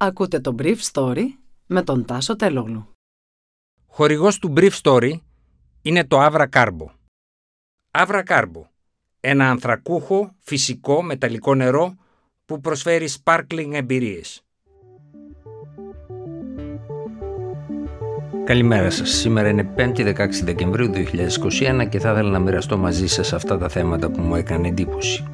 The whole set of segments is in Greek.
Ακούτε το Brief Story με τον Τάσο Τελόγλου. Χορηγός του Brief Story είναι το Avra Carbo. Avra Carbo, ένα ανθρακούχο, φυσικό, μεταλλικό νερό που προσφέρει sparkling εμπειρίες. Καλημέρα σας. Σήμερα είναι 5η 16 Δεκεμβρίου 2021 και θα ήθελα να μοιραστώ μαζί σας αυτά τα θέματα που μου έκανε εντύπωση.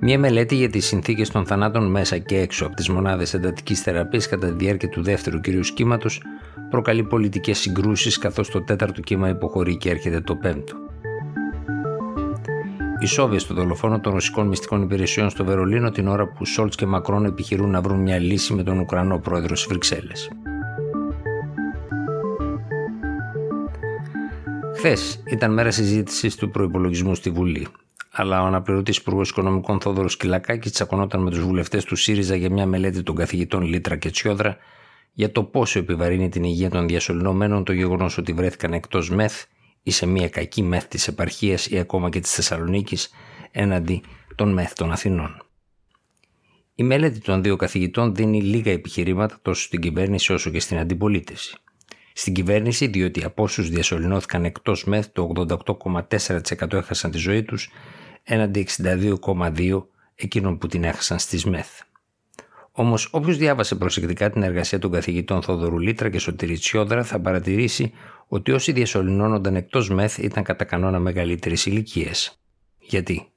Μια μελέτη για τις συνθήκες των θανάτων μέσα και έξω από τις μονάδες εντατικής θεραπείας κατά τη διάρκεια του δεύτερου κυρίου κύματο προκαλεί πολιτικές συγκρούσεις καθώς το τέταρτο κύμα υποχωρεί και έρχεται το πέμπτο. Οι Σόβιε στο δολοφόνο των ρωσικών μυστικών υπηρεσιών στο Βερολίνο την ώρα που Σόλτς και Μακρόν επιχειρούν να βρουν μια λύση με τον Ουκρανό πρόεδρο στι Βρυξέλλες. Χθες ήταν μέρα συζήτησης του προπολογισμού στη Βουλή αλλά ο αναπληρωτής Υπουργός Οικονομικών Θόδωρος Κυλακάκης τσακωνόταν με τους βουλευτές του ΣΥΡΙΖΑ για μια μελέτη των καθηγητών Λίτρα και Τσιόδρα για το πόσο επιβαρύνει την υγεία των διασωληνωμένων το γεγονός ότι βρέθηκαν εκτός ΜΕΘ ή σε μια κακή ΜΕΘ της επαρχίας ή ακόμα και της Θεσσαλονίκης έναντι των ΜΕΘ των Αθηνών. Η μελέτη των δύο καθηγητών δίνει λίγα επιχειρήματα τόσο στην κυβέρνηση όσο και στην αντιπολίτευση. Στην κυβέρνηση, διότι από όσους διασωληνώθηκαν εκτός ΜΕΘ, το 88,4% έχασαν τη ζωή τους έναντι 62,2 εκείνων που την έχασαν στις ΜΕΘ. Όμως, όποιος διάβασε προσεκτικά την εργασία των καθηγητών Θόδωρου Λίτρα και Σωτήρη Τσιόδρα θα παρατηρήσει ότι όσοι διασωληνώνονταν εκτός ΜΕΘ ήταν κατά κανόνα μεγαλύτερης ηλικίας. Γιατί;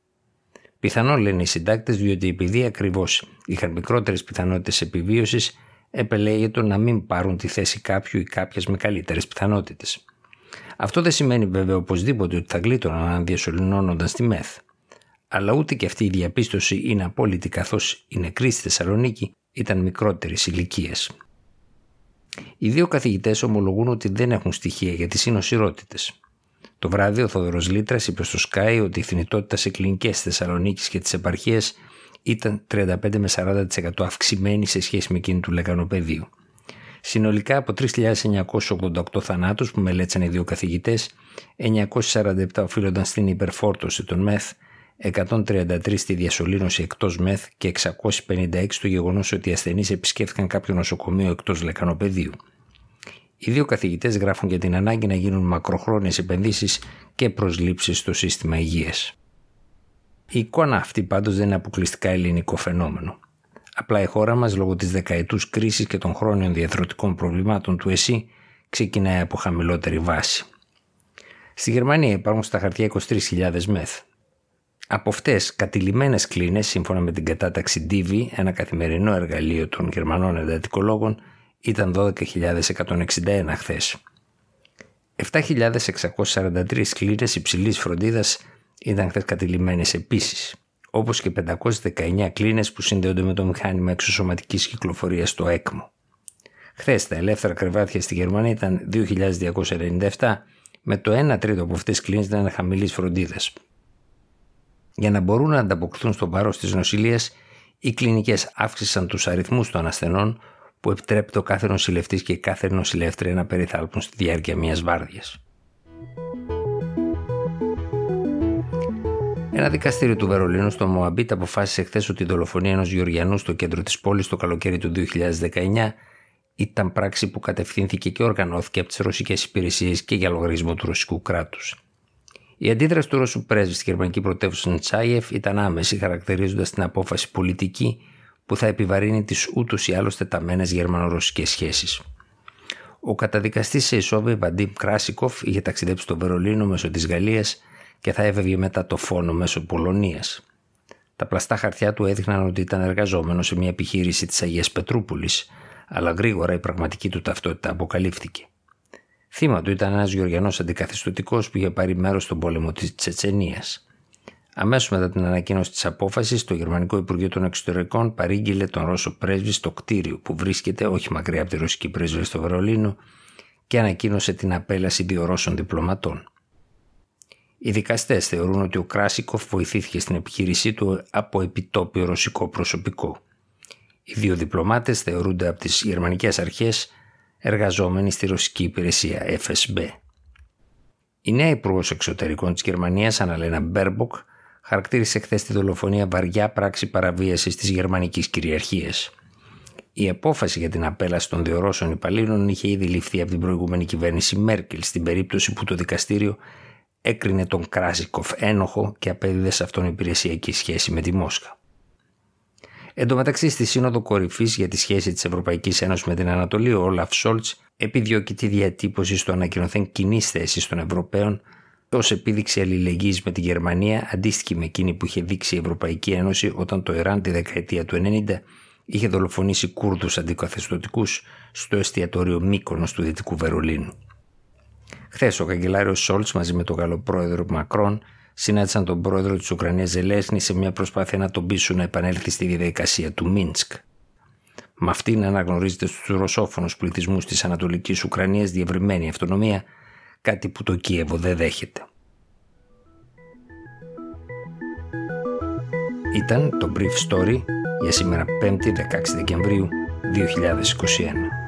Πιθανόν λένε οι συντάκτες διότι επειδή ακριβώς είχαν μικρότερες πιθανότητες επιβίωσης, επελέγεται να μην πάρουν τη θέση κάποιου ή κάποιε με καλύτερες πιθανότητες. Αυτό δεν σημαίνει βέβαια οπωσδήποτε ότι θα γλίτωναν αν διασωληνώνονταν στη ΜΕΘ αλλά ούτε και αυτή η διαπίστωση είναι απόλυτη καθώς η νεκροί στη Θεσσαλονίκη ήταν μικρότερης ηλικίε. Οι δύο καθηγητές ομολογούν ότι δεν έχουν στοιχεία για τις νοσηρότητε. Το βράδυ ο Θόδωρο Λίτρας είπε στο Sky ότι η θνητότητα σε κλινικές της Θεσσαλονίκης και τη επαρχία ήταν 35 με 40% αυξημένη σε σχέση με εκείνη του Λεκανοπεδίου. Συνολικά από 3.988 θανάτους που μελέτησαν οι δύο καθηγητές, 947 οφείλονταν στην υπερφόρτωση των ΜΕΘ 133 στη διασωλήνωση εκτός ΜΕΘ και 656 το γεγονός ότι οι ασθενείς επισκέφθηκαν κάποιο νοσοκομείο εκτός λεκανοπεδίου. Οι δύο καθηγητές γράφουν για την ανάγκη να γίνουν μακροχρόνιες επενδύσεις και προσλήψεις στο σύστημα υγείας. Η εικόνα αυτή πάντως δεν είναι αποκλειστικά ελληνικό φαινόμενο. Απλά η χώρα μας, λόγω της δεκαετούς κρίσης και των χρόνιων διαθροτικών προβλημάτων του ΕΣΥ, ξεκινάει από χαμηλότερη βάση. Στη Γερμανία υπάρχουν στα χαρτιά 23.000 μεθ. Από αυτές, κατηλημένες κλίνες, σύμφωνα με την κατάταξη DV, ένα καθημερινό εργαλείο των Γερμανών εντατικολόγων, ήταν 12.161 χθες. 7.643 κλίνες υψηλής φροντίδας ήταν χθες κατηλημένες επίσης, όπως και 519 κλίνες που συνδέονται με το μηχάνημα εξωσωματικής κυκλοφορίας στο ΕΚΜΟ. Χθες τα ελεύθερα κρεβάτια στη Γερμανία ήταν 2.297, με το 1 τρίτο από αυτές τις κλίνες ήταν χαμηλής φροντίδας, για να μπορούν να ανταποκριθούν στο βάρος της νοσηλείας, οι κλινικές αύξησαν τους αριθμούς των ασθενών που επιτρέπει το κάθε νοσηλευτής και κάθε νοσηλεύτρια να περιθάλπουν στη διάρκεια μιας βάρδιας. Ένα δικαστήριο του Βερολίνου στο Μοαμπίτ αποφάσισε χθες ότι η δολοφονία ενός Γεωργιανού στο κέντρο της πόλης το καλοκαίρι του 2019 ήταν πράξη που κατευθύνθηκε και οργανώθηκε από τις ρωσικές υπηρεσίες και για λογαριασμό του ρωσικού κράτους. Η αντίδραση του Ρώσου πρέσβη στη γερμανική πρωτεύουσα Τσάιεφ ήταν άμεση, χαρακτηρίζοντας την απόφαση πολιτική που θα επιβαρύνει τις ούτως ή άλλως τεταμένες γερμανο-ρωσικές σχέσεις. Ο καταδικαστής σε Ισόβε Βαντίμ Κράσικοφ είχε ταξιδέψει στο Βερολίνο μέσω της Γαλλίας και θα έβγαινε μετά το φόνο μέσω Πολωνίας. Τα πλαστά χαρτιά του έδειχναν ότι ήταν εργαζόμενος σε μια επιχείρηση της Αγίας Πετρούπολης, αλλά γρήγορα η πραγματική του ταυτότητα αποκαλύφθηκε. Θύμα του ήταν ένας Γεωργιανός αντικαθιστωτικός που είχε πάρει μέρος στον πόλεμο της Τσετσενίας. Αμέσως μετά την ανακοίνωση της απόφασης, το Γερμανικό Υπουργείο των Εξωτερικών παρήγγειλε τον Ρώσο πρέσβη στο κτίριο που βρίσκεται όχι μακριά από τη ρωσική πρέσβη στο Βερολίνο και ανακοίνωσε την απέλαση δύο Ρώσων διπλωματών. Οι δικαστές θεωρούν ότι ο Κράσικοφ βοηθήθηκε στην επιχείρησή του από επιτόπιο ρωσικό προσωπικό. Οι δύο διπλωμάτες θεωρούνται από τις γερμανικές αρχές εργαζόμενοι στη ρωσική υπηρεσία FSB. Η νέα υπουργός εξωτερικών της Γερμανίας, Αναλένα Μπέρμποκ, χαρακτήρισε χθες τη δολοφονία βαριά πράξη παραβίασης της γερμανικής κυριαρχίας. Η απόφαση για την απέλαση των διορώσεων υπαλλήλων είχε ήδη ληφθεί από την προηγούμενη κυβέρνηση Μέρκελ στην περίπτωση που το δικαστήριο έκρινε τον Κράζικοφ ένοχο και απέδιδε σε αυτόν υπηρεσιακή σχέση με τη Μόσχα. Εν τω μεταξύ, στη Σύνοδο Κορυφής για τη σχέση της Ευρωπαϊκής Ένωσης με την Ανατολή, ο Όλαφ Σόλτς επιδιώκει τη διατύπωση στο ανακοινωθέν κοινής θέση των Ευρωπαίων ως επίδειξη αλληλεγγύης με τη Γερμανία, αντίστοιχη με εκείνη που είχε δείξει η Ευρωπαϊκή Ένωση όταν το Ιράν τη δεκαετία του 90 είχε δολοφονήσει Κούρδους αντικαθεστωτικούς στο εστιατόριο Μύκονος του Δυτικού Βερολίνου. Χθες ο καγκελάριος Σόλτς μαζί με τον Γάλλο πρόεδρο Μακρόν συνάντησαν τον πρόεδρο της Ουκρανίας Ζελέσνη σε μια προσπάθεια να τον πείσουν να επανέλθει στη διαδικασία του Μίνσκ. Με αυτή να αναγνωρίζεται στους ρωσόφωνους πληθυσμούς της Ανατολικής Ουκρανίας διευρυμένη αυτονομία, κάτι που το Κίεβο δεν δέχεται. Ήταν το Brief Story για σήμερα 5η 16 Δεκεμβρίου 2021.